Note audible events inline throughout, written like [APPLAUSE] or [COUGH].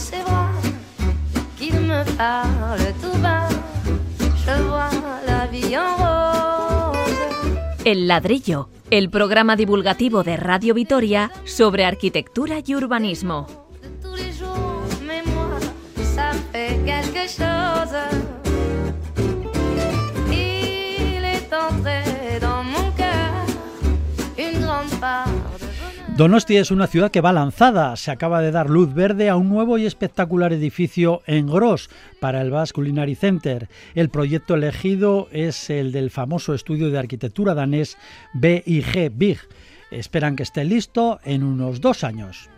ses bras, qu'il me parle tout bas. Je vois la vie en rose. El ladrillo, el programa divulgativo de Radio Vitoria sobre arquitectura y urbanismo. de tous les jours, mais moi, ça fait quelque chose. Donosti es una ciudad que va lanzada. Se acaba de dar luz verde a un nuevo y espectacular edificio en Gros para el Basque Culinary Center. El proyecto elegido es el del famoso estudio de arquitectura danés BIG Big. Esperan que esté listo en unos dos años.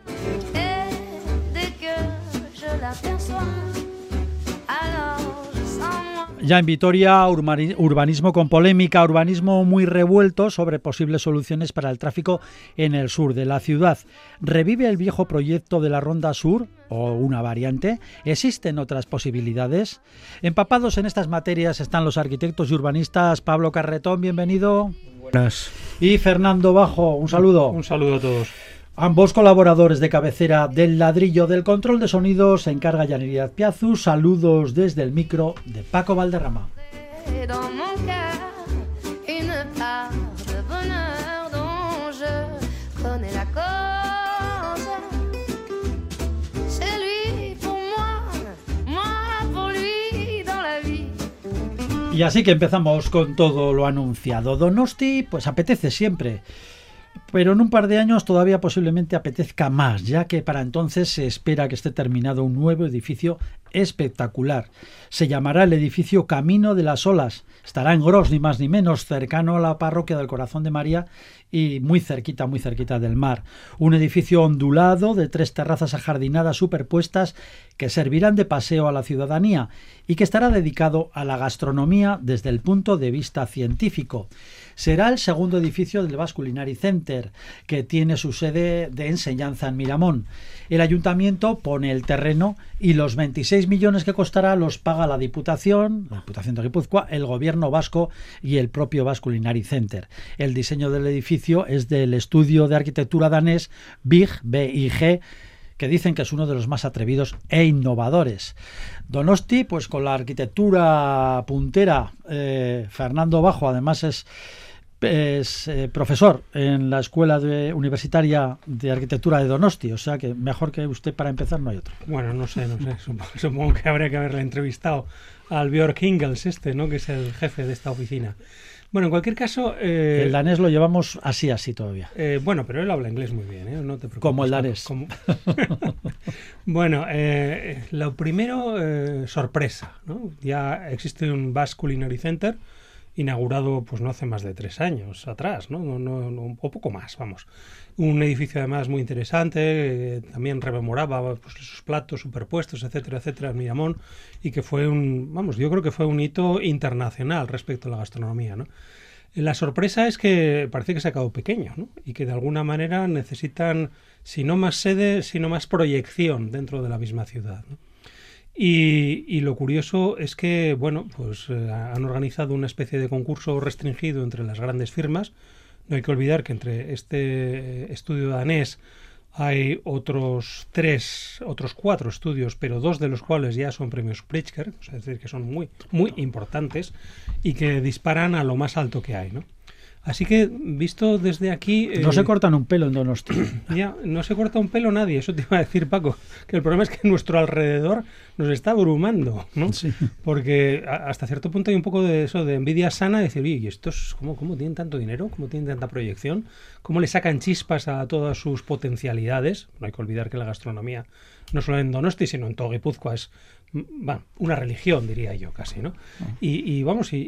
Ya en Vitoria, urbani- urbanismo con polémica, urbanismo muy revuelto sobre posibles soluciones para el tráfico en el sur de la ciudad. ¿Revive el viejo proyecto de la Ronda Sur o una variante? ¿Existen otras posibilidades? Empapados en estas materias están los arquitectos y urbanistas Pablo Carretón, bienvenido, Buenas. y Fernando Bajo, un saludo. Un saludo a todos. Ambos colaboradores de cabecera del ladrillo del control de sonidos se encarga Yanidad Piazu. Saludos desde el micro de Paco Valderrama. Y así que empezamos con todo lo anunciado. Donosti, pues apetece siempre. Pero en un par de años todavía posiblemente apetezca más, ya que para entonces se espera que esté terminado un nuevo edificio espectacular. Se llamará el edificio Camino de las Olas. Estará en Gros, ni más ni menos, cercano a la parroquia del Corazón de María y muy cerquita, muy cerquita del mar. Un edificio ondulado de tres terrazas ajardinadas superpuestas que servirán de paseo a la ciudadanía y que estará dedicado a la gastronomía desde el punto de vista científico. Será el segundo edificio del Basque Culinary Center, que tiene su sede de enseñanza en Miramón. El ayuntamiento pone el terreno y los 26 millones que costará los paga la Diputación, la Diputación de Guipúzcoa, el gobierno vasco y el propio Basque Culinary Center. El diseño del edificio es del estudio de arquitectura danés BIG, BIG que dicen que es uno de los más atrevidos e innovadores. Donosti, pues con la arquitectura puntera, eh, Fernando Bajo, además es, es eh, profesor en la Escuela de- Universitaria de Arquitectura de Donosti, o sea que mejor que usted para empezar no hay otro. Bueno, no sé, no sé. Supongo, supongo que habría que haberle entrevistado al Björk Ingels este, ¿no? Que es el jefe de esta oficina. Bueno, en cualquier caso... eh, El danés lo llevamos así, así todavía. eh, bueno, pero él habla inglés muy bien, ¿eh? No te preocupes. Como el danés. Como- [LAUGHS] bueno, eh, lo primero, eh, sorpresa, ¿no? Ya existe un Basque Culinary Center inaugurado pues no hace más de tres años atrás, ¿no? No, no- o poco más, vamos. Un edificio además muy interesante, eh, también rememoraba pues, esos platos superpuestos, etcétera, etcétera, en Miramón, y que fue un, vamos, yo creo que fue un hito internacional respecto a la gastronomía, ¿no? La sorpresa es que parece que se ha quedado pequeño. Y que de alguna manera necesitan, si no más sede, sino más proyección dentro de la misma ciudad. Y, lo curioso es que, bueno, pues eh, han organizado una especie de concurso restringido entre las grandes firmas. No hay que olvidar que entre este eh, estudio danés hay otros tres, otros cuatro estudios, pero dos de los cuales ya son premios Pritzker, es decir, que son muy, muy importantes y que disparan a lo más alto que hay, ¿no? Así que, visto desde aquí... No eh, se cortan un pelo en Donosti. [COUGHS] ya, no se corta un pelo nadie, eso te iba a decir Paco, que el problema es que nuestro alrededor nos está abrumando, ¿no? Sí. Porque a- hasta cierto punto hay un poco de eso, de envidia sana, de decir, oye, ¿y estos cómo, cómo tienen tanto dinero? ¿Cómo tienen tanta proyección? ¿Cómo le sacan chispas a todas sus potencialidades? No hay que olvidar que la gastronomía, no solo en Donosti, sino en todo Guipúzcoa, es bueno, una religión, diría yo, casi, ¿no? Y, y vamos, y,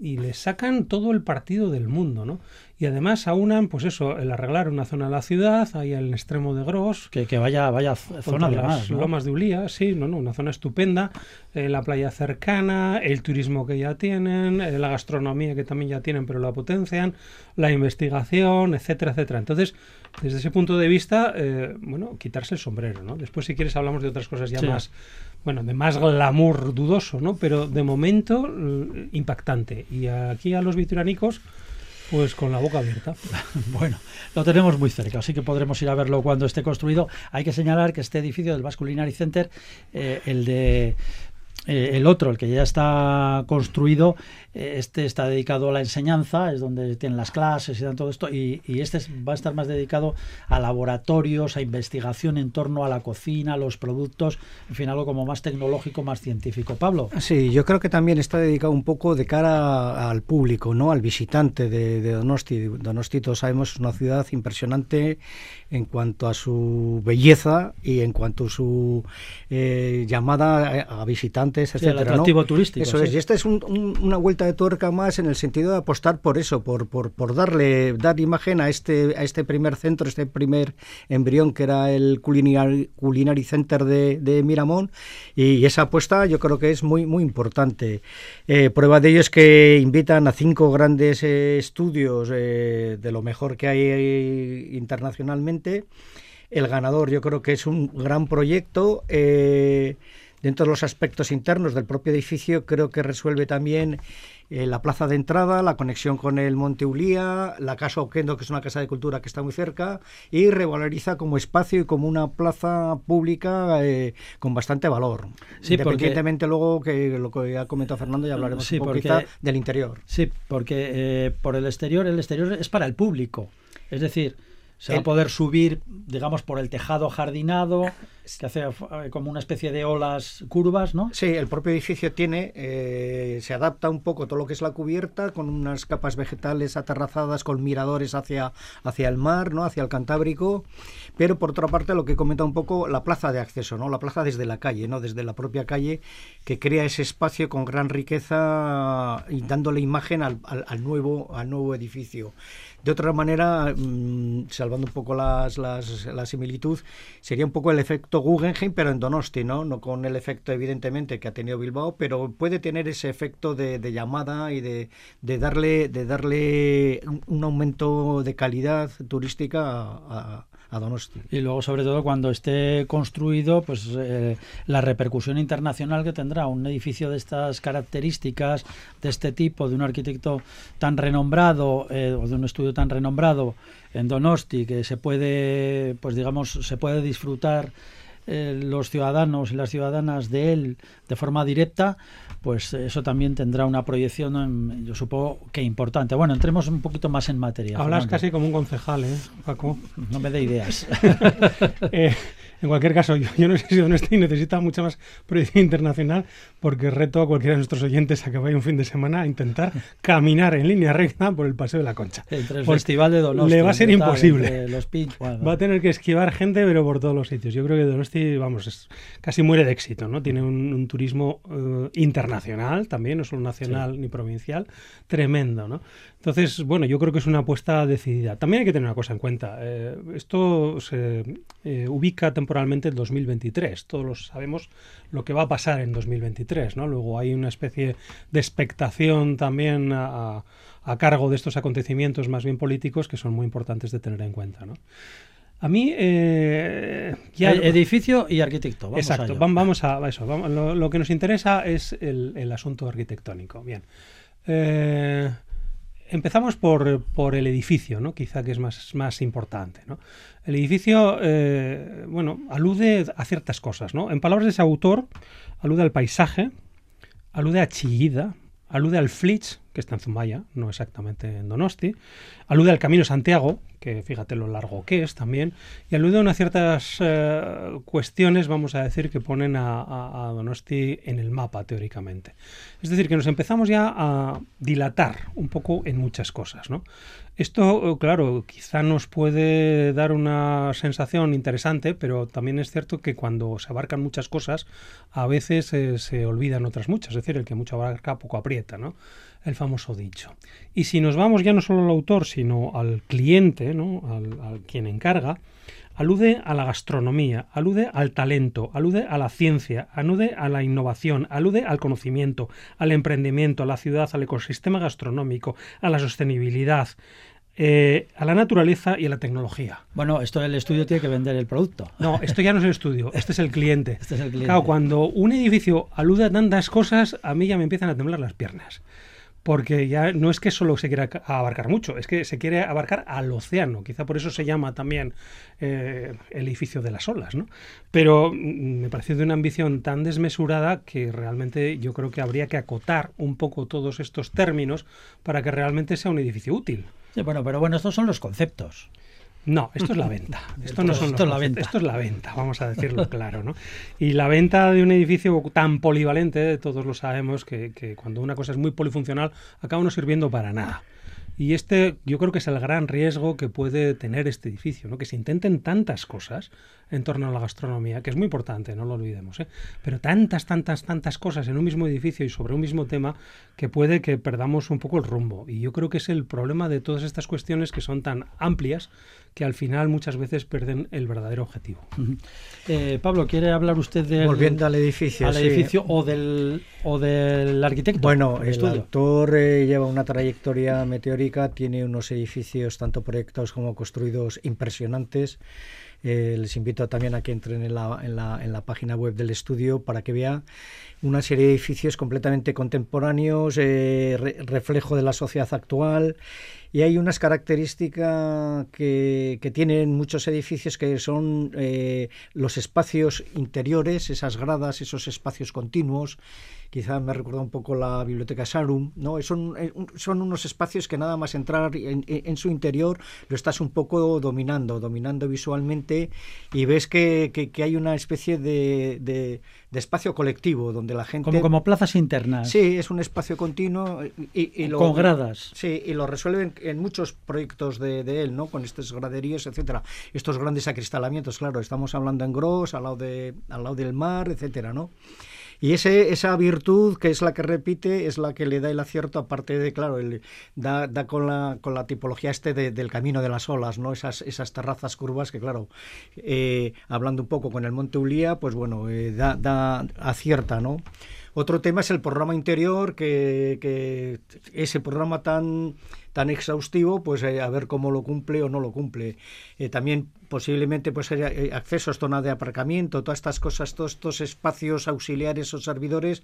y- le sacan todo el partido del mundo, ¿no? Y además aunan, pues eso, el arreglar una zona de la ciudad, ahí al extremo de Gros, Que, que vaya, vaya zona de las lomas de Ulía, sí, no, no, una zona estupenda, eh, la playa cercana, el turismo que ya tienen, eh, la gastronomía que también ya tienen pero la potencian, la investigación, etcétera, etcétera. Entonces, desde ese punto de vista, eh, bueno, quitarse el sombrero, ¿no? Después, si quieres, hablamos de otras cosas ya Sí. más, bueno, de más glamour dudoso, ¿no? Pero de momento, impactante. Y aquí a los vitorianicos, Pues con la boca abierta. [LAUGHS] bueno, lo tenemos muy cerca, así que podremos ir a verlo cuando esté construido. Hay que señalar que este edificio del Basque Culinary Center, eh, el de eh, el otro, el que ya está construido, este está dedicado a la enseñanza, es donde tienen las clases y todo esto, y, este va a estar más dedicado a laboratorios, a investigación en torno a la cocina, a los productos, en fin, algo como más tecnológico, más científico. Pablo. Sí, yo creo que también está dedicado un poco de cara al público, ¿no? al visitante de, Donosti. Donosti, todos sabemos, es una ciudad impresionante en cuanto a su belleza y en cuanto a su eh, llamada a visitantes el atractivo turístico. Eso es, y esta es una vuelta de tuerca más en el sentido de apostar por eso, por, por, por darle, dar imagen a este, a este primer centro, este primer embrión que era el Culinary, Culinary Center de, de Miramón, y, esa apuesta yo creo que es muy, muy importante. Eh, prueba de ello es que invitan a cinco grandes eh, estudios eh, de lo mejor que hay internacionalmente. El ganador yo creo que es un gran proyecto. Dentro de los aspectos internos del propio edificio, creo que resuelve también eh, la plaza de entrada, la conexión con el Monte Ulía, la Casa Oquendo, que es una casa de cultura que está muy cerca, y revaloriza como espacio y como una plaza pública eh, con bastante valor. Sí, Independientemente luego que lo que ha comentado Fernando, ya hablaremos un poco quizá del interior. Sí, porque eh, por el exterior, el exterior es para el público. Es decir, se va a poder subir, digamos, por el tejado jardinado, que hace eh, como una especie de olas curvas, ¿no? Sí, el propio edificio tiene, eh, se adapta un poco todo lo que es la cubierta, con unas capas vegetales aterrazadas, con miradores hacia, hacia el mar, ¿no? Hacia el Cantábrico, pero por otra parte lo que comenta un poco la plaza de acceso, ¿no? La plaza desde la calle, ¿no? Desde la propia calle, que crea ese espacio con gran riqueza y dándole imagen al, al nuevo, al nuevo edificio. De otra manera, mm, salvando un poco las, las, la similitud, sería un poco el efecto Guggenheim, pero en Donosti, ¿no? No con el efecto, evidentemente, que ha tenido Bilbao, pero puede tener ese efecto de, llamada y de, de, darle, de darle un aumento de calidad turística a Donosti. Y luego, sobre todo, cuando esté construido, pues eh, la repercusión internacional que tendrá un edificio de estas características, de este tipo, de un arquitecto tan renombrado eh, o de un estudio tan renombrado en Donosti, que se puede, pues digamos, se puede disfrutar eh, los ciudadanos y las ciudadanas de él de forma directa, pues eso también tendrá una proyección, yo supongo que importante. Bueno, entremos un poquito más en materia. Hablas casi como un concejal, ¿eh, Paco? No me dé ideas. [LAUGHS] eh, en cualquier caso, yo, no sé si y necesita mucha más proyección internacional porque reto a cualquiera de nuestros oyentes a que vaya un fin de semana a intentar caminar en línea recta por el Paseo de la Concha. Entre el Festival de Donosti. Le va a ser imposible. Los Va a tener que esquivar gente, pero por todos los sitios. Yo creo que Donosti, vamos, es, casi muere de éxito, ¿no? Tiene un, turismo eh, internacional también, no solo nacional ni provincial, tremendo, ¿no? Entonces, bueno, yo creo que es una apuesta decidida. También hay que tener una cosa en cuenta. Eh, esto se eh, ubica temporalmente en 2023. Todos lo sabemos lo que va a pasar en 2023, ¿no? Luego hay una especie de expectación también a, cargo de estos acontecimientos más bien políticos que son muy importantes de tener en cuenta, ¿no? A mí, eh, ya, edificio y arquitecto. Vamos exacto, a vamos a eso. lo, que nos interesa es el, el asunto arquitectónico. Bien. Eh, empezamos por, por, el edificio, ¿no? quizá que es más, más importante. ¿no? El edificio, eh, bueno, alude a ciertas cosas. ¿no? En palabras de ese autor, alude al paisaje, alude a Chillida, alude al Flitz, que está en Zumaya, no exactamente en Donosti, alude al Camino Santiago, que fíjate lo largo que es también, y alude a unas ciertas eh, cuestiones, vamos a decir, que ponen a, Donosti en el mapa teóricamente. Es decir, que nos empezamos ya a dilatar un poco en muchas cosas. ¿no? Esto, eh, claro, quizá nos puede dar una sensación interesante, pero también es cierto que cuando se abarcan muchas cosas, a veces eh, se olvidan otras muchas, es decir, el que mucho abarca poco aprieta, ¿no? El famoso dicho. Y si nos vamos ya no solo al autor, sino al cliente, ¿no? al, quien encarga, alude a la gastronomía, alude al talento, alude a la ciencia, alude a la innovación, alude al conocimiento, al emprendimiento, a la ciudad, al ecosistema gastronómico, a la sostenibilidad, eh, a la naturaleza y a la tecnología. Bueno, esto el estudio tiene que vender el producto. No, esto ya no es el estudio, [LAUGHS] este es el cliente. Este es el cliente. Claro, cuando un edificio alude a tantas cosas, a mí ya me empiezan a temblar las piernas porque ya no es que solo se quiera abarcar mucho, es que se quiere abarcar al océano. Quizá por eso se llama también eh, el edificio de las olas, ¿no? Pero mm, me pareció de una ambición tan desmesurada que realmente yo creo que habría que acotar un poco todos estos términos para que realmente sea un edificio útil. Sí, bueno, pero bueno, estos son los conceptos. No, esto es la venta. [LAUGHS] Esto no son Esto es la venta. Esto es la venta, vamos a decirlo [LAUGHS] claro, ¿no? Y la venta de un edificio tan polivalente, todos lo sabemos, que, que cuando una cosa es muy polifuncional, acaba no sirviendo para nada. Y este yo creo que es el gran riesgo que puede tener este edificio, ¿no? que se intenten tantas cosas en torno a la gastronomía, que es muy importante, no lo olvidemos, ¿eh? pero tantas, tantas, tantas cosas en un mismo edificio y sobre un mismo tema que puede que perdamos un poco el rumbo. Y yo creo que es el problema de todas estas cuestiones que son tan amplias que al final muchas veces pierden el verdadero objetivo. Eh, Pablo, ¿quiere hablar usted del, Volviendo al edificio. al sí. edificio o del, o del arquitecto? Bueno, el estudio? autor eh, lleva una trayectoria meteórica, tiene unos edificios tanto proyectados como construidos impresionantes. Eh, les invito también a que entren en la, en, la, en la página web del estudio para que vean una serie de edificios completamente contemporáneos, eh, re- reflejo de la sociedad actual. Y hay unas características que, tienen muchos edificios que son eh, los espacios interiores, esas gradas, esos espacios continuos. Quizá me recuerda un poco la biblioteca Sarum, ¿no? Son, eh, son unos espacios que nada más entrar en, en- su interior lo estás un poco dominando, dominando visualmente y ves que, hay una especie de- de espacio colectivo donde la gente... como, como plazas internas. Sí, es un espacio continuo y, y lo- Con gradas. Sí, y lo resuelven en muchos proyectos de, de él, ¿no? Con estos graderíos, etcétera. Estos grandes acristalamientos, claro, estamos hablando en Gros, al lado, de, al lado del mar, etcétera, ¿no? Y ese, esa virtud, que es la que repite, es la que le da el acierto, aparte de, claro, el, da, da con, la, con la tipología este de- del camino de las olas, ¿no? Esas, esas terrazas curvas que, claro, eh, hablando un poco con el Monte Ulía, pues bueno, eh, da, da acierta, ¿no? Otro tema es el programa interior, que, que ese programa tan, tan exhaustivo, pues eh, a ver cómo lo cumple o no lo cumple. Eh, también posiblemente pues eh, accesos, zona de aparcamiento, todas estas cosas, todos estos espacios auxiliares o servidores,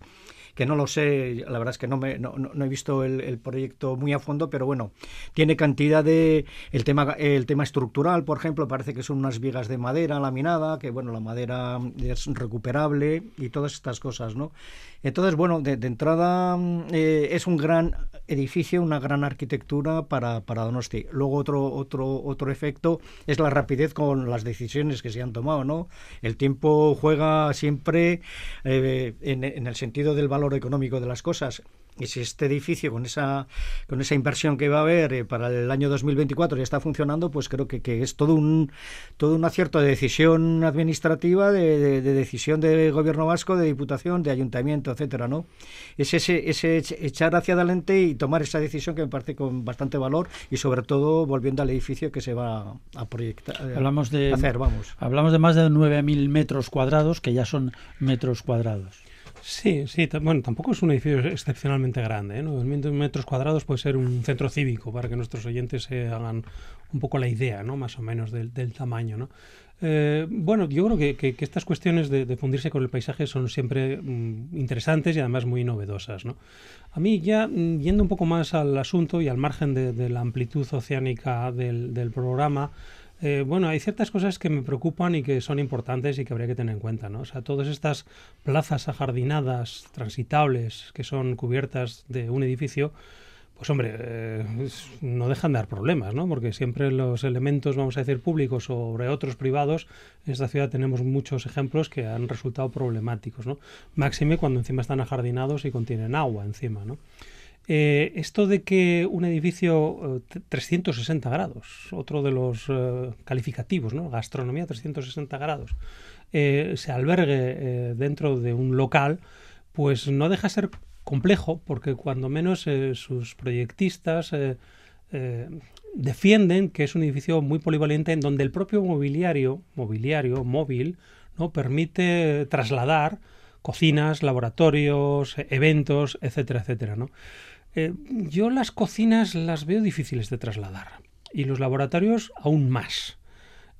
que no lo sé, la verdad es que no, me, no, no- he visto el, el proyecto muy a fondo, pero bueno, tiene cantidad de... El tema, el tema estructural, por ejemplo, parece que son unas vigas de madera laminada, que bueno, la madera es recuperable y todas estas cosas, ¿no? Entonces, bueno, de, de entrada mm, eh, es un gran edificio, una gran arquitectura para, para Donosti. Luego otro, otro, otro efecto es la rapidez con las decisiones que se han tomado, ¿no? El tiempo juega siempre eh, en, en el sentido del valor económico de las cosas. Y si este edificio con esa con esa inversión que va a haber eh, para el año 2024 ya está funcionando, pues creo que, que es todo un todo un acierto de decisión administrativa, de, de- de decisión de gobierno vasco, de diputación, de ayuntamiento, etcétera, ¿no? Es ese, ese ech- echar hacia adelante y tomar esa decisión que me parece con bastante valor y sobre todo volviendo al edificio que se va a proyectar, eh, Hablamos de, hacer, vamos. hablamos de más de 9.000 metros cuadrados, que ya son metros cuadrados. Sí, sí, bueno, tampoco es un edificio excepcionalmente grande, ¿eh? 9.000 metros cuadrados puede ser un centro cívico para que nuestros oyentes se hagan un poco la idea, ¿no? Más o menos del, del tamaño, ¿no? Eh, bueno, yo creo que, que- que estas cuestiones de, de fundirse con el paisaje son siempre mm, interesantes y además muy novedosas, ¿no? A mí ya mm, yendo un poco más al asunto y al margen de, de la amplitud oceánica del, del programa, eh, bueno, hay ciertas cosas que me preocupan y que son importantes y que habría que tener en cuenta, ¿no? O sea, todas estas plazas ajardinadas, transitables, que son cubiertas de un edificio, pues hombre, eh, no dejan de dar problemas, ¿no? Porque siempre los elementos, vamos a decir, públicos sobre otros privados, en esta ciudad tenemos muchos ejemplos que han resultado problemáticos, ¿no? Máxime cuando encima están ajardinados y contienen agua encima, ¿no? Eh, esto de que un edificio eh, t- 360 grados, otro de los eh, calificativos, ¿no? gastronomía 360 grados, eh, se albergue eh, dentro de un local, pues no deja de ser complejo, porque cuando menos eh, sus proyectistas eh, eh, defienden que es un edificio muy polivalente en donde el propio mobiliario, mobiliario móvil, ¿no? permite trasladar cocinas, laboratorios, eh, eventos, etcétera, etcétera, ¿no? Eh, yo las cocinas las veo difíciles de trasladar y los laboratorios aún más.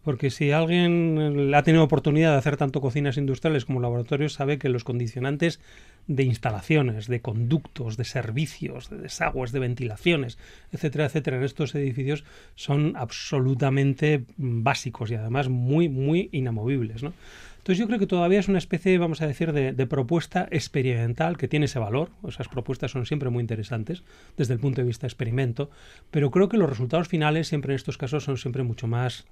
Porque si alguien ha tenido oportunidad de hacer tanto cocinas industriales como laboratorios, sabe que los condicionantes de instalaciones, de conductos, de servicios, de desagües, de ventilaciones, etcétera, etcétera, en estos edificios son absolutamente básicos y además muy, muy inamovibles. ¿no? Entonces yo creo que todavía es una especie, vamos a decir, de, propuesta experimental que tiene ese valor. Esas propuestas son siempre muy interesantes desde el punto de vista experimento, pero creo que los resultados finales siempre en estos casos son siempre mucho más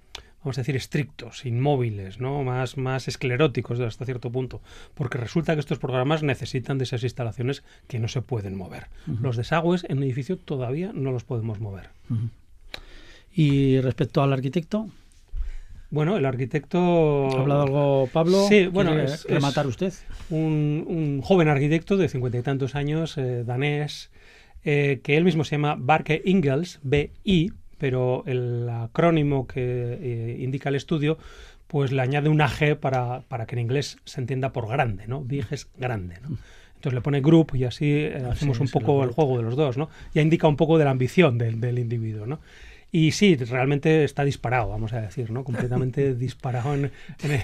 vamos a decir, estrictos, inmóviles, ¿no? más, más escleróticos hasta cierto punto, porque resulta que estos programas necesitan de esas instalaciones que no se pueden mover. Los desagües en un edificio todavía no los podemos mover. Y respecto al arquitecto, bueno, el arquitecto... ¿Ha hablado algo Pablo? Sí, bueno, es, rematar usted? Un, joven arquitecto de cincuenta y tantos años, eh, danés, eh, que él mismo se llama Barke Ingels, BI, pero el acrónimo que eh, indica el estudio pues le añade una G para, para, que en inglés se entienda por grande, ¿no? Big es grande, ¿no? Entonces le pone group y así hacemos un poco el juego de los dos, ¿no? Ya indica un poco de la ambición del, del individuo, ¿no? Y sí, realmente está disparado, vamos a decir, ¿no? Completamente [LAUGHS] disparado en,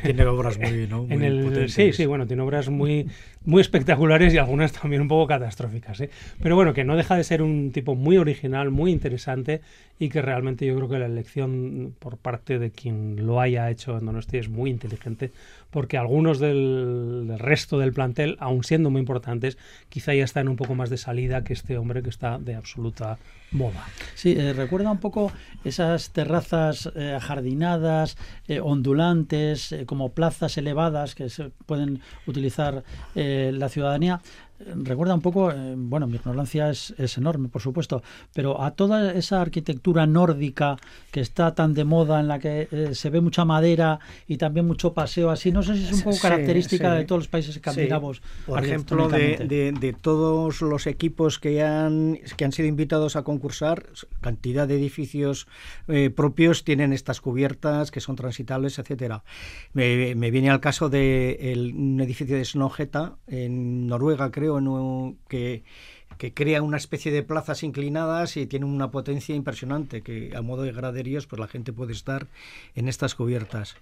tiene obras muy, ¿no? en el, Sí, sí, bueno, tiene obras muy, [LAUGHS] muy espectaculares y algunas también un poco catastróficas, ¿eh? Pero bueno, que no deja de ser un tipo muy original, muy interesante y que realmente yo creo que la elección por parte de quien lo haya hecho en Donosti es muy inteligente porque algunos del, resto del plantel, aun siendo muy importantes, quizá ya están un poco más de salida que este hombre que está de absoluta moda. Sí, eh, recuerda un poco esas terrazas eh, ajardinadas, eh, ondulantes, como plazas elevadas que se pueden utilizar la ciudadanía recuerda un poco, eh, bueno, mi ignorancia es, enorme, por supuesto, pero a toda esa arquitectura nórdica que está tan de moda, en la que eh, se ve mucha madera y también mucho paseo así, no sé si es un poco característica de todos los países escandinavos. Por ejemplo, de, de, todos los equipos que han, que han sido invitados a concursar, cantidad de edificios eh, propios tienen estas cubiertas que son transitables, etcétera. Me, viene al caso de un edificio de Snogeta en Noruega, creo, que, crea una especie de plazas inclinadas y tiene una potencia impresionante, que a modo de graderíos pues la gente puede estar en estas cubiertas.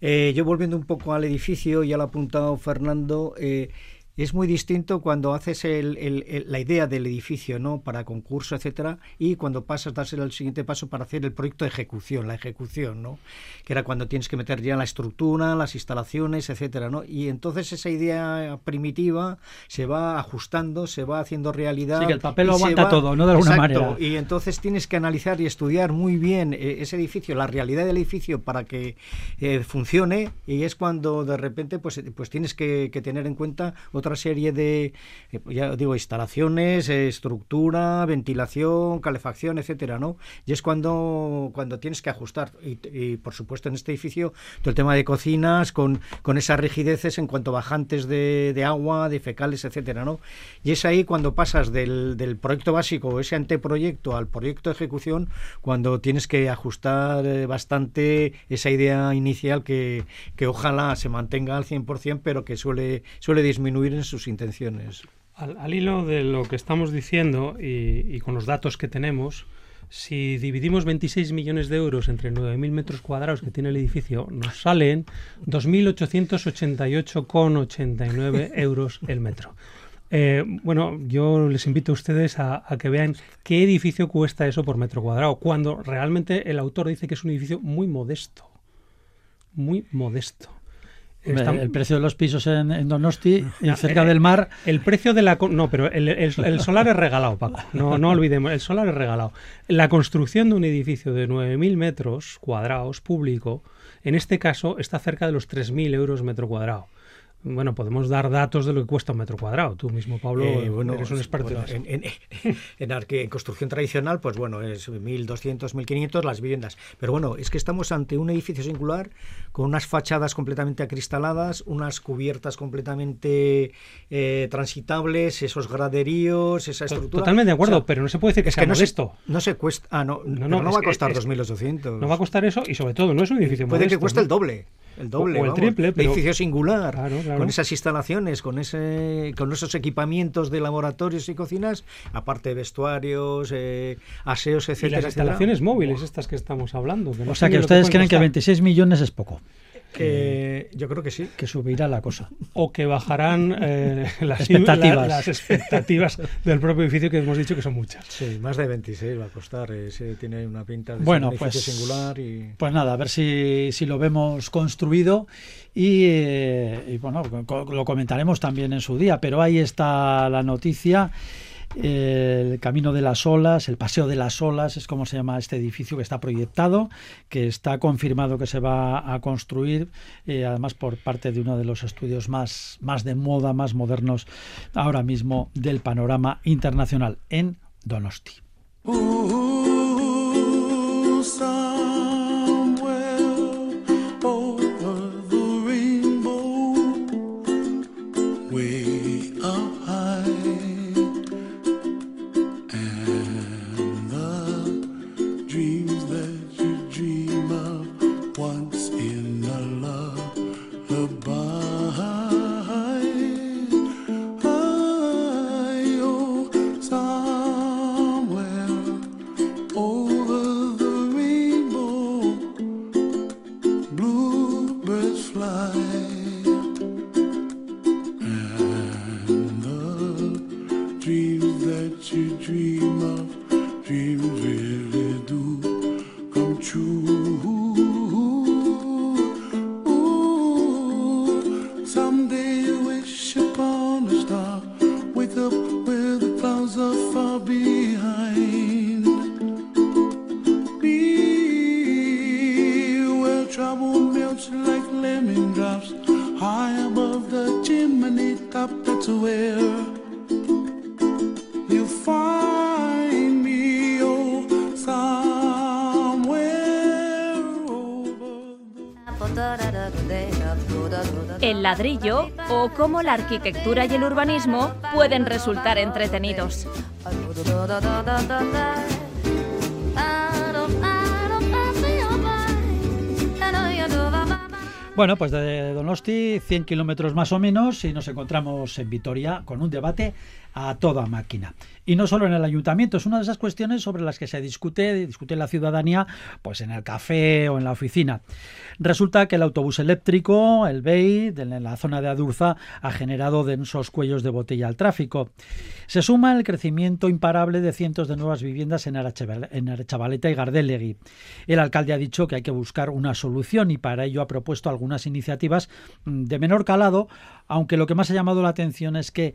Eh, yo volviendo un poco al edificio, ya lo ha apuntado Fernando, eh, es muy distinto cuando haces la idea del edificio, ¿no? Para concurso, etcétera, y cuando pasas, das el siguiente paso para hacer el proyecto de ejecución, la ejecución, ¿no? Que era cuando tienes que meter ya la estructura, las instalaciones, etcétera, ¿no? Y entonces esa idea primitiva se va ajustando, se va haciendo realidad. Sí, que el papel lo aguanta todo, ¿no? De alguna manera. Y entonces tienes que analizar y estudiar muy bien eh, ese edificio, la realidad del edificio para que eh, funcione, y es cuando de repente pues, pues tienes que, que tener en cuenta otra otra serie de, eh, ya digo, instalaciones, estructura, ventilación, calefacción, etcétera, ¿no? Y es cuando, cuando tienes que ajustar. Y, por supuesto en este edificio todo el tema de cocinas con, con esas rigideces en cuanto a bajantes de, de agua, de fecales, etcétera, ¿no? Y es ahí cuando pasas del, del proyecto básico, ese anteproyecto, al proyecto de ejecución, cuando tienes que ajustar eh, bastante esa idea inicial que, que ojalá se mantenga al 100%, pero que suele, suele disminuir sus intenciones. Al, hilo de lo que estamos diciendo y, con los datos que tenemos, si dividimos 26 millones de euros entre 9.000 metros cuadrados que tiene el edificio, nos salen 2.888,89 [LAUGHS] euros el metro. Eh, bueno, yo les invito a ustedes a, que vean qué edificio cuesta eso por metro cuadrado, cuando realmente el autor dice que es un edificio muy modesto. Muy modesto. El precio de los pisos en, Donosti, cerca del mar. El precio de la. No, pero el, solar es regalado, Paco. No, no olvidemos, el solar es regalado. La construcción de un edificio de 9.000 metros cuadrados público, en este caso, está cerca de los 3.000 euros metro cuadrado. Bueno, podemos dar datos de lo que cuesta un metro cuadrado. Tú mismo, Pablo, eh, eres un experto en, en, [LAUGHS] en, construcción tradicional, pues bueno, es 1.200, 1.500 las viviendas. Pero bueno, es que estamos ante un edificio singular con unas fachadas completamente acristaladas, unas cubiertas completamente eh, transitables, esos graderíos, esa estructura. Totalmente de acuerdo, pero no se puede decir que sea no esto. no se cuesta. Ah, no, no, no, va a costar 2.800. No va a costar eso y sobre todo no es un edificio Puede que cueste el doble. El doble, o, el triple, pero... edificio singular, claro, claro. con esas instalaciones, con ese, con esos equipamientos de laboratorios y cocinas, aparte de vestuarios, eh, aseos, etcétera. Y las instalaciones móviles, estas que estamos hablando. Que no o sea que ustedes creen que 26 millones es poco. Eh, yo creo que sí. Que subirá la cosa. O que bajarán eh, [LAUGHS] las, expectativas. La, las expectativas del propio edificio que hemos dicho que son muchas. Sí, más de 26 va a costar. Ese tiene una pinta de bueno, ser un pues, singular. Y... Pues nada, a ver si, si lo vemos construido y, eh, y bueno, lo comentaremos también en su día. Pero ahí está la noticia el Camino de las Olas, el Paseo de las Olas, es como se llama este edificio que está proyectado, que está confirmado que se va a construir, eh, además por parte de uno de los estudios más, más de moda, más modernos ahora mismo del panorama internacional en Donosti. El o cómo la arquitectura y el urbanismo pueden resultar entretenidos. Bueno, pues de Donosti, 100 kilómetros más o menos, y nos encontramos en Vitoria con un debate a toda máquina. Y no solo en el ayuntamiento, es una de esas cuestiones sobre las que se discute, discute la ciudadanía, pues en el café o en la oficina. Resulta que el autobús eléctrico, el BEI, en la zona de Adurza, ha generado densos cuellos de botella al tráfico. Se suma el crecimiento imparable de cientos de nuevas viviendas en Arechavaleta y Gardelegui. El alcalde ha dicho que hay que buscar una solución y para ello ha propuesto algunas iniciativas mm, de menor calado, aunque lo que más ha llamado la atención es que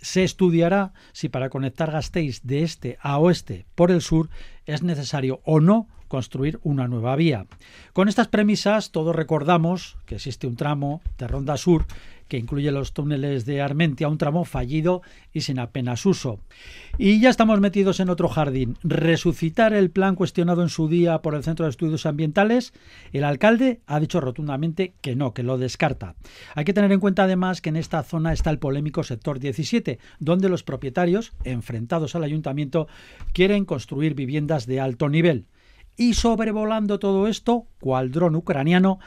se estudiará si para conectar Gasteiz de este a oeste por el sur es necesario o no construir una nueva vía. Con estas premisas todos recordamos que existe un tramo de Ronda Sur que incluye los túneles de Armentia, un tramo fallido y sin apenas uso. Y ya estamos metidos en otro jardín. Resucitar el plan cuestionado en su día por el Centro de Estudios Ambientales, el alcalde ha dicho rotundamente que no, que lo descarta. Hay que tener en cuenta además que en esta zona está el polémico sector 17, donde los propietarios, enfrentados al ayuntamiento, quieren construir viviendas de alto nivel. Y sobrevolando todo esto, cual dron ucraniano,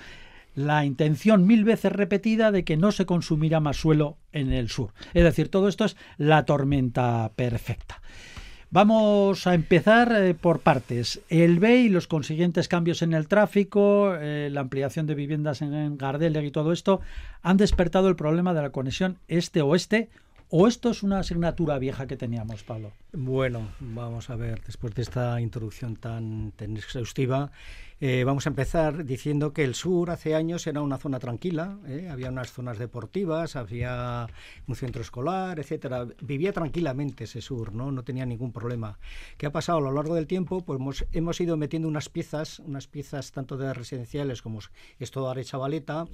la intención mil veces repetida de que no se consumirá más suelo en el sur. Es decir, todo esto es la tormenta perfecta. Vamos a empezar eh, por partes. El BEI los consiguientes cambios en el tráfico, eh, la ampliación de viviendas en Gardeleg y todo esto han despertado el problema de la conexión este-oeste. ¿O esto es una asignatura vieja que teníamos, Pablo? Bueno, vamos a ver, después de esta introducción tan exhaustiva, eh, vamos a empezar diciendo que el sur hace años era una zona tranquila, ¿eh? había unas zonas deportivas, había un centro escolar, etcétera. Vivía tranquilamente ese sur, ¿no? No tenía ningún problema. ¿Qué ha pasado a lo largo del tiempo? Pues hemos, hemos ido metiendo unas piezas, unas piezas tanto de residenciales como esto de Arechavaleta.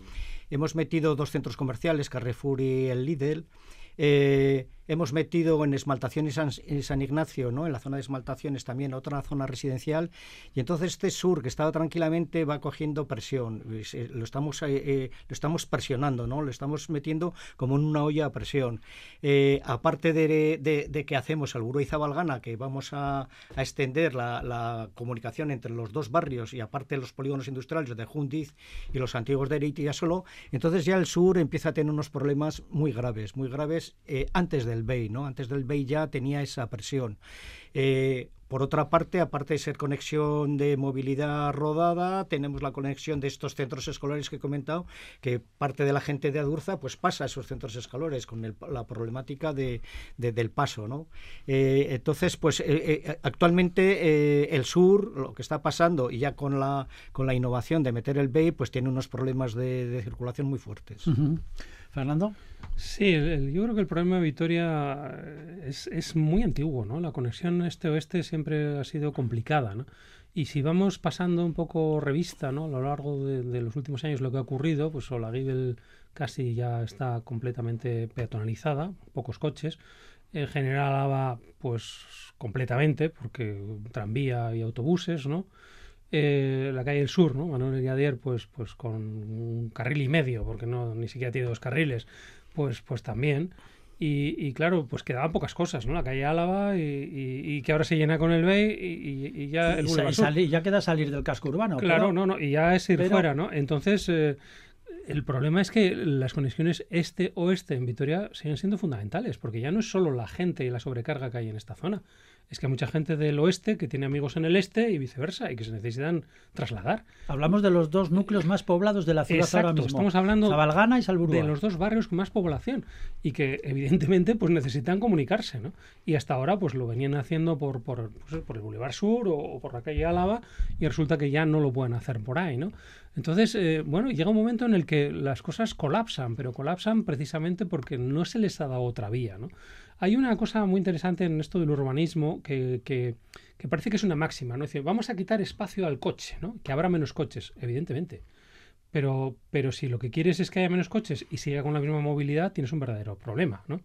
Hemos metido dos centros comerciales, Carrefour y el Lidl. Eh, hemos metido en esmaltación y San, San, Ignacio, ¿no? en la zona de esmaltaciones también otra zona residencial, y entonces este sur que estaba tranquilamente va cogiendo presión, lo estamos, eh, eh, lo estamos presionando, ¿no? lo estamos metiendo como en una olla a presión. Eh, aparte de, de, que hacemos al Buró y Zabalgana, que vamos a, a extender la, la, comunicación entre los dos barrios y aparte los polígonos industriales de Jundiz y los antiguos de Ereiti y solo, entonces ya el sur empieza a tener unos problemas muy graves, muy graves antes del BEI, ¿no? Antes del BEI ya tenía esa presión. Eh, por otra parte, aparte de ser conexión de movilidad rodada, tenemos la conexión de estos centros escolares que he comentado, que parte de la gente de Adurza pues pasa a esos centros escolares con la problemática de, del paso. ¿no? Eh, entonces, pues eh, actualmente el sur, lo que está pasando, y ya con la, con la innovación de meter el BEI, pues tiene unos problemas de, circulación muy fuertes. Fernando. Sí, yo creo que el problema de Vitoria es, es muy antiguo, ¿no? La conexión este-oeste siempre ha sido complicada, ¿no? Y si vamos pasando un poco revista, ¿no? A lo largo de, los últimos años lo que ha ocurrido, pues Olagüibel casi ya está completamente peatonalizada, pocos coches. En general Álava, pues completamente, porque tranvía y autobuses, ¿no? Eh, la calle del Sur, ¿no? Manuel Gadier, pues, pues con un carril y medio, porque no ni siquiera tiene dos carriles, pues, pues también. Y, claro, pues quedaban pocas cosas, ¿no? La calle Álava y, que ahora se llena con el BEI y, ya el y, ya queda salir del casco urbano. Claro, no, no, y ya es ir fuera, ¿no? Entonces, eh, el problema es que las conexiones este-oeste en Vitoria siguen siendo fundamentales, porque ya no es solo la gente y la sobrecarga que hay en esta zona, es que hay mucha gente del oeste que tiene amigos en el este y viceversa y que se necesitan trasladar. Hablamos de los dos núcleos más poblados de la ciudad ahora mismo. Estamos hablando y Salburúa. de los dos barrios con más población y que evidentemente pues necesitan comunicarse, ¿no? Y hasta ahora pues lo venían haciendo por por, pues, por el Boulevard Sur o, por la calle Álava y resulta que ya no lo pueden hacer por ahí, ¿no? Entonces, eh, bueno, llega un momento en el que las cosas colapsan, pero colapsan precisamente porque no se les ha dado otra vía, ¿no? Hay una cosa muy interesante en esto del urbanismo que, que, que parece que es una máxima, ¿no? Vamos a quitar espacio al coche, ¿no? Que habrá menos coches, evidentemente. Pero, pero si lo que quieres es que haya menos coches y siga con la misma movilidad, tienes un verdadero problema, ¿no?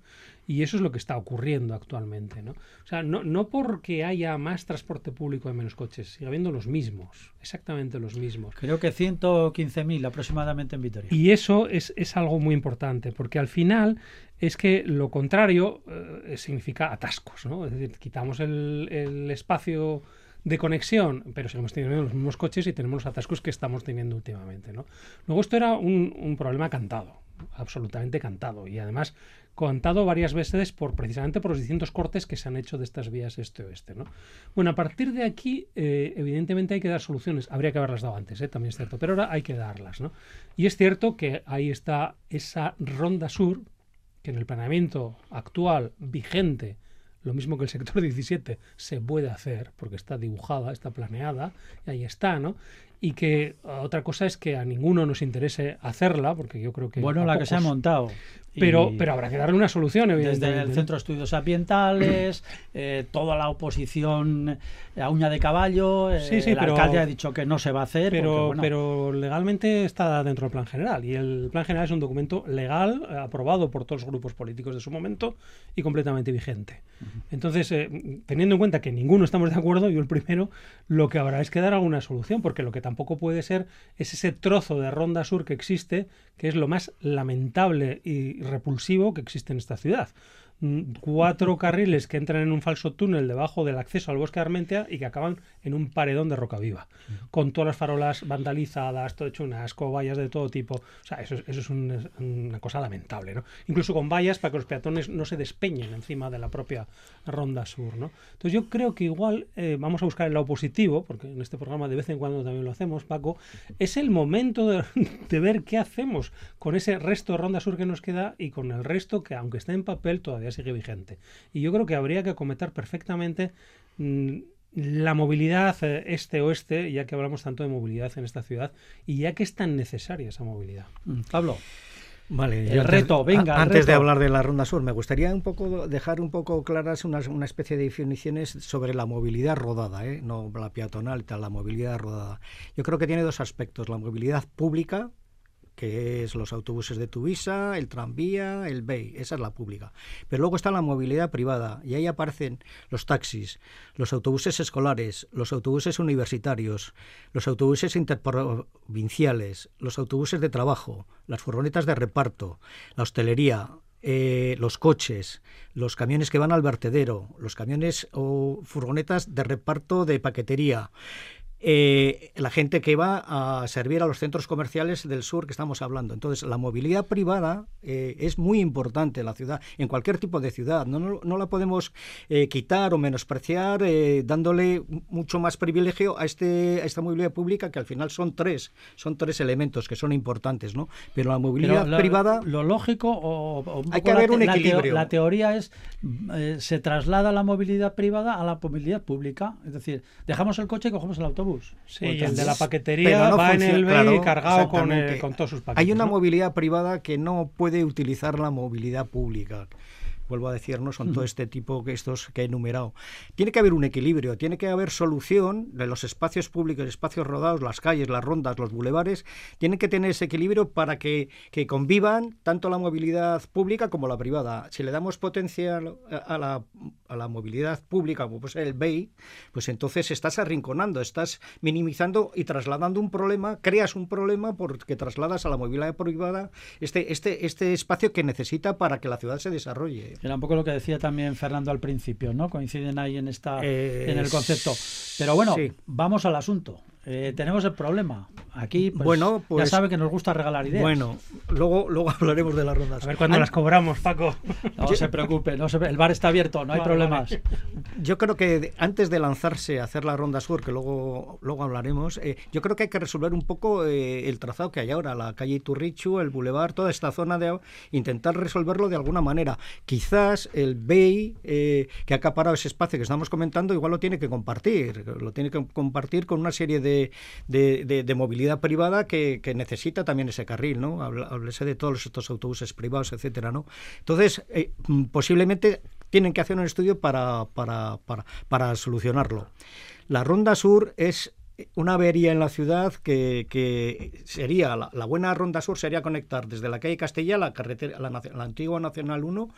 Y eso es lo que está ocurriendo actualmente, ¿no? O sea, no, no porque haya más transporte público y menos coches, sigue habiendo los mismos, exactamente los mismos. Creo que 115.000 aproximadamente en Vitoria. Y eso es, es, algo muy importante, porque al final es que lo contrario eh, significa atascos, ¿no? Es decir, quitamos el, el espacio de conexión, pero seguimos teniendo los mismos coches y tenemos los atascos que estamos teniendo últimamente. ¿no? Luego esto era un, problema cantado, absolutamente cantado, y además contado varias veces por precisamente por los distintos cortes que se han hecho de estas vías este-oeste. ¿no? Bueno, a partir de aquí, eh, evidentemente hay que dar soluciones. Habría que haberlas dado antes, ¿eh? también es cierto, pero ahora hay que darlas. ¿no? Y es cierto que ahí está esa ronda sur, que en el planeamiento actual vigente lo mismo que el sector 17 se puede hacer porque está dibujada, está planeada y ahí está, ¿no? Y que otra cosa es que a ninguno nos interese hacerla porque yo creo que bueno la que se ha montado pero, pero habrá que darle una solución, evidentemente. Desde el Centro de Estudios Ambientales, [CLEARS THROAT] eh, toda la oposición a uña de caballo, eh, sí, sí, el alcalde ha dicho que no se va a hacer. Pero, pero legalmente está dentro del Plan General. Y el Plan General es un documento legal, eh, aprobado por todos los grupos políticos de su momento y completamente vigente. Entonces, teniendo en cuenta que ninguno estamos de acuerdo, yo el primero, lo que habrá es que dar alguna solución, porque lo que tampoco puede ser es ese trozo de Ronda Sur que existe, que es lo más lamentable y repulsivo que existe en esta ciudad. Mm, cuatro carriles que entran en un falso túnel debajo del acceso al bosque de Armentia y que acaban en un paredón de roca viva, con todas las farolas vandalizadas, todo hecho un asco, vallas de todo tipo. O sea, eso, eso es una cosa lamentable, ¿no? Incluso con vallas para que los peatones no se despeñen encima de la propia ronda sur, ¿no? Entonces yo creo que igual eh, vamos a buscar el lado positivo, porque en este programa de vez en cuando también lo hacemos, Paco, es el momento de, [LAUGHS] de ver qué hacemos con ese resto de ronda sur que nos queda y con el resto que, aunque está en papel, todavía sigue vigente. Y yo creo que habría que acometer perfectamente mm, la movilidad eh, este-oeste, ya que hablamos tanto de movilidad en esta ciudad, y ya que es tan necesaria esa movilidad. Mm, Pablo. Vale, el reto, venga. Antes de hablar de la Ronda Sur, me gustaría un poco dejar un poco claras una, una especie de definiciones sobre la movilidad rodada, ¿eh? no la peatonal, tal, la movilidad rodada. Yo creo que tiene dos aspectos: la movilidad pública, que es los autobuses de Tuvisa, el tranvía, el BEI, esa es la pública. Pero luego está la movilidad privada y ahí aparecen los taxis, los autobuses escolares, los autobuses universitarios, los autobuses interprovinciales, los autobuses de trabajo, las furgonetas de reparto, la hostelería, eh, los coches, los camiones que van al vertedero, los camiones o furgonetas de reparto de paquetería, eh, la gente que va a servir a los centros comerciales del sur que estamos hablando. Entonces, la movilidad privada eh, es muy importante en la ciudad, en cualquier tipo de ciudad. No, no, la podemos eh, quitar o menospreciar dándole mucho más privilegio a, este, a esta movilidad pública, que al final son tres, son tres elementos que son importantes, ¿no? Pero la movilidad privada... Lo lógico o, hay que haber un equilibrio. La, teoría es, se traslada la movilidad privada a la movilidad pública. Es decir, dejamos el coche y cogemos el autobús. Sí, el de la paquetería va en el BEI cargado con, con, todos sus paquetes. Hay una movilidad privada que no puede utilizar la movilidad pública vuelvo a decir, no son todo este tipo que estos que he enumerado. Tiene que haber un equilibrio, tiene que haber solución de los espacios públicos, espacios rodados, las calles, las rondas, los bulevares, tienen que tener ese equilibrio para que, que convivan tanto la movilidad pública como la privada. Si le damos potencia a la, a la movilidad pública, como puede ser el BEI, pues entonces estás arrinconando, estás minimizando y trasladando un problema, creas un problema porque trasladas a la movilidad privada este, este, este espacio que necesita para que la ciudad se desarrolle. Era un poco lo que decía también Fernando al principio, ¿no? Coinciden ahí en esta en el concepto. Pero bueno, vamos al asunto. Eh, tenemos el problema. Aquí, pues, bueno, ya pues, sabe que nos gusta regalar ideas. Bueno, luego, luego [LAUGHS] hablaremos de las rondas. A ver cuándo las cobramos, Paco. No se preocupe, no el bar está abierto, no hay problemas. Yo creo que antes de lanzarse a hacer la ronda sur, que luego, luego hablaremos, eh, yo creo que hay que resolver un poco eh, el trazado que hay ahora, la calle Iturrichu, el bulevar, toda esta zona de intentar resolverlo de alguna manera. Quizás el BEI, que ha acaparado ese espacio que estamos comentando, igual lo tiene que compartir, lo tiene que compartir con una serie de de, movilidad privada que, necesita también ese carril, ¿no? Háblese de todos estos autobuses privados, etcétera, ¿no? Entonces, eh, mm, posiblemente tienen que hacer un estudio para, para, para, solucionarlo. La Ronda Sur es una avería en la ciudad que, sería, la, buena Ronda Sur sería conectar desde la calle Castilla, la, carretera, la, la antigua Nacional 1,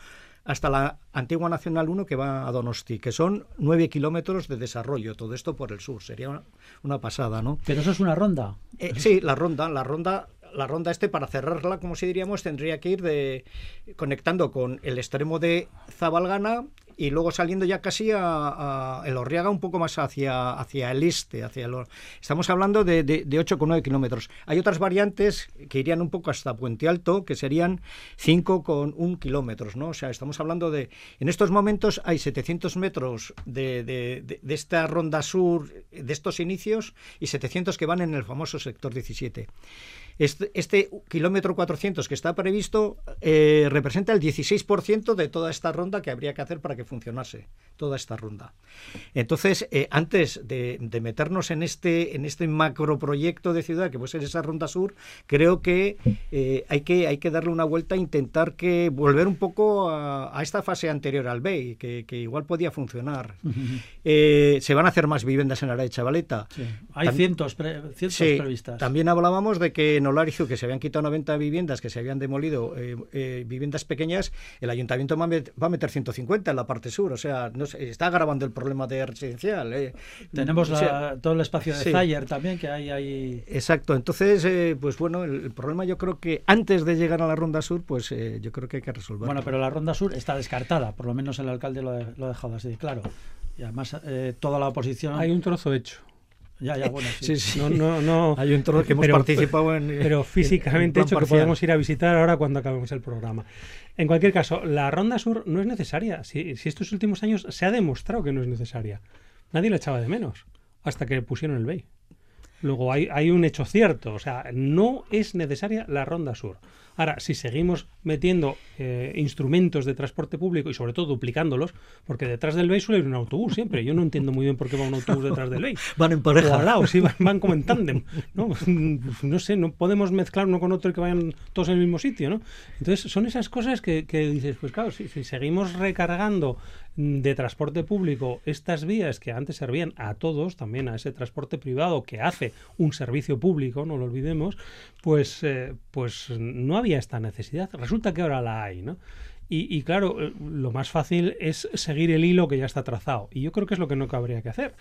hasta la antigua Nacional 1 que va a Donosti, que son nueve kilómetros de desarrollo, todo esto por el sur, sería una, pasada, ¿no? Pero eso es una ronda. Eh, sí, la ronda, la ronda la ronda este para cerrarla, como si diríamos, tendría que ir de conectando con el extremo de Zabalgana y luego saliendo ya casi a, el Orriaga un poco más hacia, hacia el este. Hacia el, estamos hablando de, de, de 8,9 kilómetros. Hay otras variantes que irían un poco hasta Puente Alto, que serían 5,1 kilómetros. ¿no? O sea, estamos hablando de... En estos momentos hay 700 metros de, de, de esta ronda sur, de estos inicios, y 700 que van en el famoso sector 17. Este, este, kilómetro 400 que está previsto eh, representa el 16% de toda esta ronda que habría que hacer para que funcionase toda esta ronda. Entonces, eh, antes de, meternos en este, en este macroproyecto de ciudad que puede ser esa ronda sur, creo que, eh, hay que hay que darle una vuelta e intentar que volver un poco a, esta fase anterior al BEI, que, igual podía funcionar. se van a hacer más viviendas en la de Chavaleta. Hay cientos, previstas. También hablábamos de que en que se habían quitado 90 viviendas, que se habían demolido eh, eh, viviendas pequeñas, el ayuntamiento va a, meter 150 en la parte sur. O sea, no está agravando el problema de residencial. Eh. Tenemos todo el espacio de Zayer también, que hay ahí. Exacto. Entonces, pues bueno, el, problema yo creo que antes de llegar a la ronda sur, pues yo creo que hay que resolverlo. Bueno, pero la ronda sur está descartada, por lo menos el alcalde lo, lo ha dejado así, claro. Y además toda la oposición... Hay un trozo hecho. Ya, ya, bueno, [LAUGHS] sí. No, no, no. Hay un trozo que hemos participado en. Pero físicamente hecho que podemos ir a visitar ahora cuando acabemos el programa. En cualquier caso, la Ronda Sur no es necesaria. Si, si estos últimos años se ha demostrado que no es necesaria. Nadie la echaba de menos hasta que pusieron el BEI. Luego hay, hay un hecho cierto, o sea, no es necesaria la Ronda Sur. Ahora, si seguimos metiendo eh, instrumentos de transporte público y sobre todo duplicándolos, porque detrás del BEI suele ir un autobús siempre. Yo no entiendo muy bien por qué va un autobús detrás del BEI. [LAUGHS] Van en pareja. O al lado, sí, van, como en tándem. ¿no? [LAUGHS] no sé, no podemos mezclar uno con otro y que vayan todos en el mismo sitio, ¿no? Entonces, son esas cosas que, que dices, pues claro, si, si seguimos recargando de transporte público estas vías que antes servían a todos, también a ese transporte privado que hace un servicio público, no lo olvidemos, pues, eh, pues no había esta necesidad. Resulta que ahora la hay, ¿no? Y, y, claro, eh, lo más fácil es seguir el hilo que ya está trazado. Y yo creo que es lo que no cabría que hacer.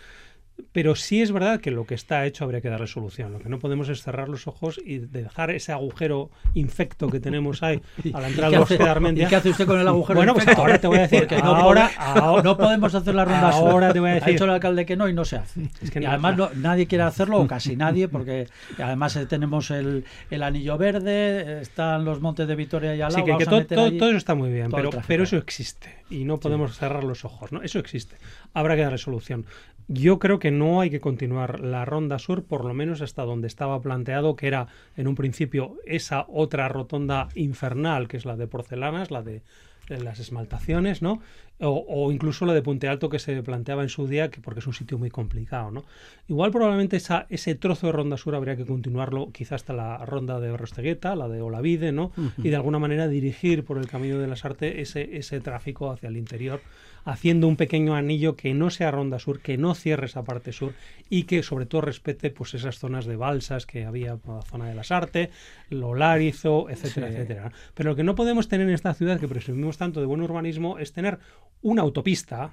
Pero sí es verdad que lo que está hecho habría que darle solución. Lo que no podemos es cerrar los ojos y dejar ese agujero infecto que tenemos ahí [LAUGHS] a la entrada del bosque de. ¿Y qué hace usted con el agujero Bueno, pues ahora te voy a decir. que no, ahora, ahora, no podemos hacer la ronda Ahora te voy a decir. Ha dicho el alcalde que no y no se hace. Es que y no, además no, nadie quiere hacerlo, o casi nadie, porque además eh, tenemos el, el, anillo verde, están los montes de Vitoria y al lado. Sí, que, que todo, todo, todo, eso está muy bien, pero, pero eso existe y no podemos sí. cerrar los ojos. ¿no? Eso existe. Habrá que darle solución. Yo creo que no hay que continuar la ronda sur, por lo menos hasta donde estaba planteado, que era en un principio esa otra rotonda infernal, que es la de porcelanas, la de las esmaltaciones, ¿no? O, o, incluso la de Puente Alto que se planteaba en su día, que porque es un sitio muy complicado, ¿no? Igual probablemente esa, ese trozo de Ronda Sur habría que continuarlo quizás hasta la ronda de Rostegueta, la de Olavide, ¿no? Uh -huh. Y de alguna manera dirigir por el camino de las artes ese, ese tráfico hacia el interior, haciendo un pequeño anillo que no sea Ronda Sur, que no cierre esa parte sur y que sobre todo respete pues esas zonas de balsas que había por la zona de las artes, lo Lárizo, etcétera, sí. etcétera. Pero lo que no podemos tener en esta ciudad, que presumimos tanto de buen urbanismo, es tener una autopista,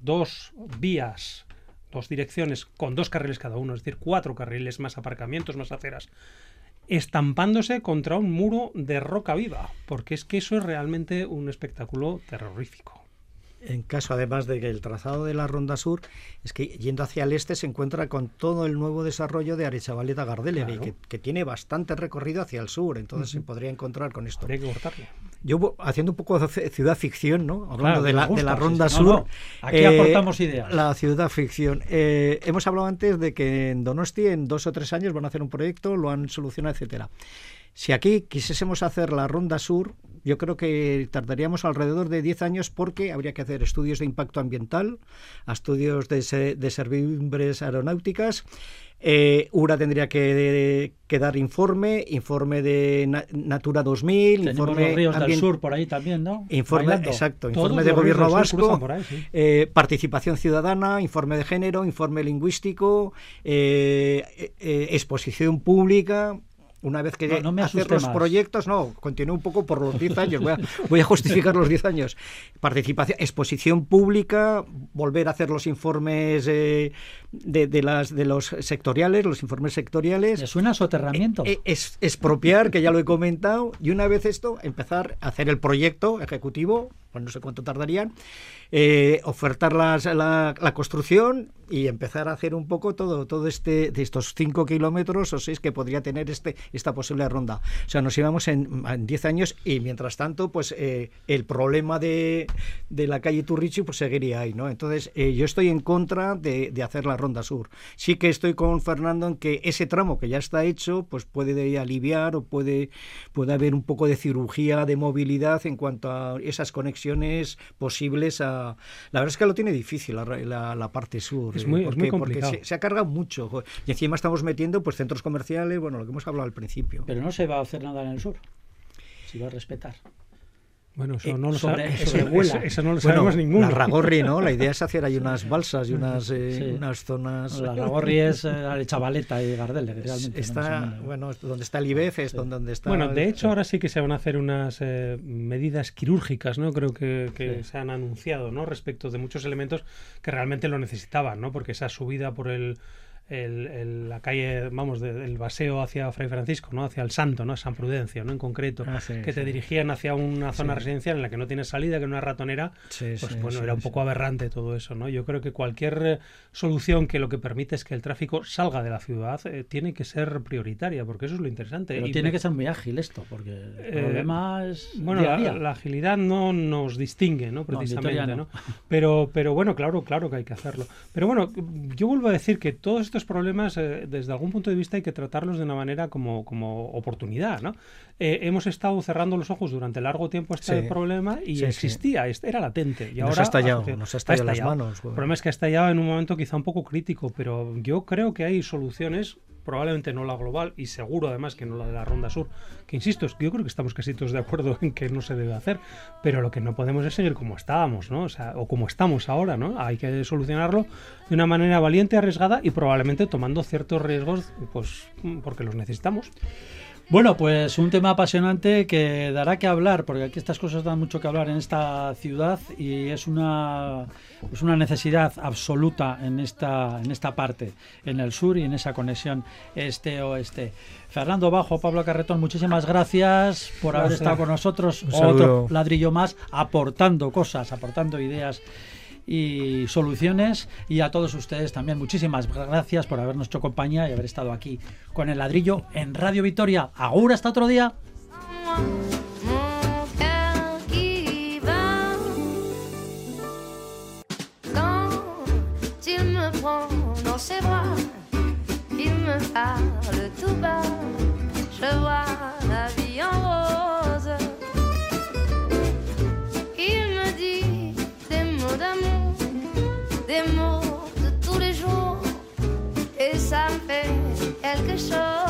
dos vías, dos direcciones con dos carriles cada uno, es decir, cuatro carriles más aparcamientos, más aceras, estampándose contra un muro de roca viva, porque es que eso es realmente un espectáculo terrorífico en caso además de que el trazado de la Ronda Sur es que yendo hacia el este se encuentra con todo el nuevo desarrollo de Arechavaleta Gardelegui, claro. que, que, tiene bastante recorrido hacia el sur, entonces uh -huh. se podría encontrar con esto. Habría que cortarle. Yo haciendo un poco de ciudad ficción, ¿no? Hablando claro, de, la, gusta, de, la, Ronda sí, Sur. No, no. Aquí eh, aportamos ideas. La ciudad ficción. Eh, hemos hablado antes de que en Donosti en dos o tres años van a hacer un proyecto, lo han solucionado, etcétera. Si aquí quisiésemos hacer la Ronda Sur, yo creo que tardaríamos alrededor de 10 años porque habría que hacer estudios de impacto ambiental, estudios de, de servimbres aeronáuticas. Eh, URA tendría que, de, que, dar informe, informe de Na Natura 2000, Tenemos informe los ríos del sur por ahí también, ¿no? Informe, Bailando. exacto, informe de gobierno vasco, ahí, sí. eh, participación ciudadana, informe de género, informe lingüístico, eh, eh exposición pública, una vez que no, no hacer los más. proyectos, no, continúo un poco por los 10 años, voy a, voy a, justificar los 10 años. Participación, exposición pública, volver a hacer los informes eh, de, de, las, de los sectoriales, los informes sectoriales. ¿Le suena soterramiento? Eh, es, expropiar, que ya lo he comentado, y una vez esto, empezar a hacer el proyecto ejecutivo, pues no sé cuánto tardarían, eh, ofertar las, la, la, construcción y empezar a hacer un poco todo, todo este, de estos 5 kilómetros o 6 que podría tener este, esta posible ronda. O sea, nos íbamos en 10 años y mientras tanto, pues eh, el problema de, de, la calle Turrichi pues seguiría ahí, ¿no? Entonces, eh, yo estoy en contra de, de, hacer la ronda sur. Sí que estoy con Fernando en que ese tramo que ya está hecho, pues puede aliviar o puede, puede haber un poco de cirugía de movilidad en cuanto a esas conexiones posibles a la verdad es que lo tiene difícil la, la, la parte sur. Es muy, porque, es muy complicado. Porque se, se, ha cargado mucho. Y encima estamos metiendo pues centros comerciales, bueno, lo que hemos hablado al principio. Pero no se va a hacer nada en el sur. Se va a respetar. Bueno, eso no lo, sobre, sabe, eso, eso, no lo sabemos bueno, ninguno. La Ragorri, ¿no? La idea es hacer ahí [LAUGHS] unas balsas y unas, eh, sí. unas zonas. La Ragorri es eh, Chavaleta y Gardel, realmente. Está, no bueno, donde está el IBEF, es sí. donde está. Bueno, de hecho, ahora sí que se van a hacer unas eh, medidas quirúrgicas, ¿no? Creo que, que sí. se han anunciado, ¿no? Respecto de muchos elementos que realmente lo necesitaban, ¿no? Porque esa subida por el el, el, la calle, vamos, del baseo hacia Fray Francisco, ¿no? Hacia el Santo, ¿no? San Prudencio, ¿no? En concreto, ah, sí, que te dirigían hacia una zona residencial en la que no tienes salida, que no es ratonera, pues bueno, era un poco aberrante todo eso, ¿no? Yo creo que cualquier eh, solución que lo que permite es que el tráfico salga de la ciudad eh, tiene que ser prioritaria, porque eso es lo interesante. Pero y tiene que ser muy ágil esto, porque el eh, problema es bueno, día día. La, la, agilidad no nos distingue, ¿no? Precisamente, no, no. Pero, pero bueno, claro, claro que hay que hacerlo. Pero bueno, yo vuelvo a decir que todos estos problemas eh, desde algún punto de vista hay que tratarlos de una manera como, como oportunidad, ¿no? Eh, hemos estado cerrando los ojos durante largo tiempo este sí. problema y sí, existía, sí. era latente. Y, y ahora nos ha estallado, nos ha estallado, las manos. Bueno. El problema es que ha estallado en un momento quizá un poco crítico, pero yo creo que hay soluciones probablemente no la global y seguro además que no la de la Ronda Sur, que insisto, yo creo que estamos casi todos de acuerdo en que no se debe hacer, pero lo que no podemos es seguir como estábamos, ¿no? O, sea, como estamos ahora, ¿no? Hay que solucionarlo de una manera valiente, arriesgada y probablemente tomando ciertos riesgos, pues porque los necesitamos. Bueno, pues un tema apasionante que dará que hablar, porque aquí estas cosas dan mucho que hablar en esta ciudad y es una, pues una necesidad absoluta en esta, en esta parte, en el sur y en esa conexión este-oeste. Fernando Bajo, Pablo Carretón, muchísimas gracias por haber estado con nosotros. Otro ladrillo más, aportando cosas, aportando ideas y soluciones. Y a todos ustedes también muchísimas gracias por habernos hecho compañía y haber estado aquí con el ladrillo en Radio Victoria. Agur hasta otro día. des mots de tous les jours et ça me fait quelque chose.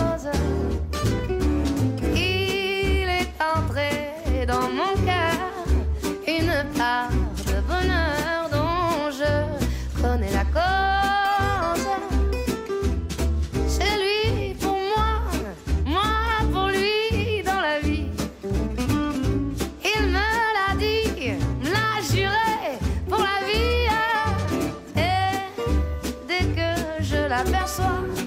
Je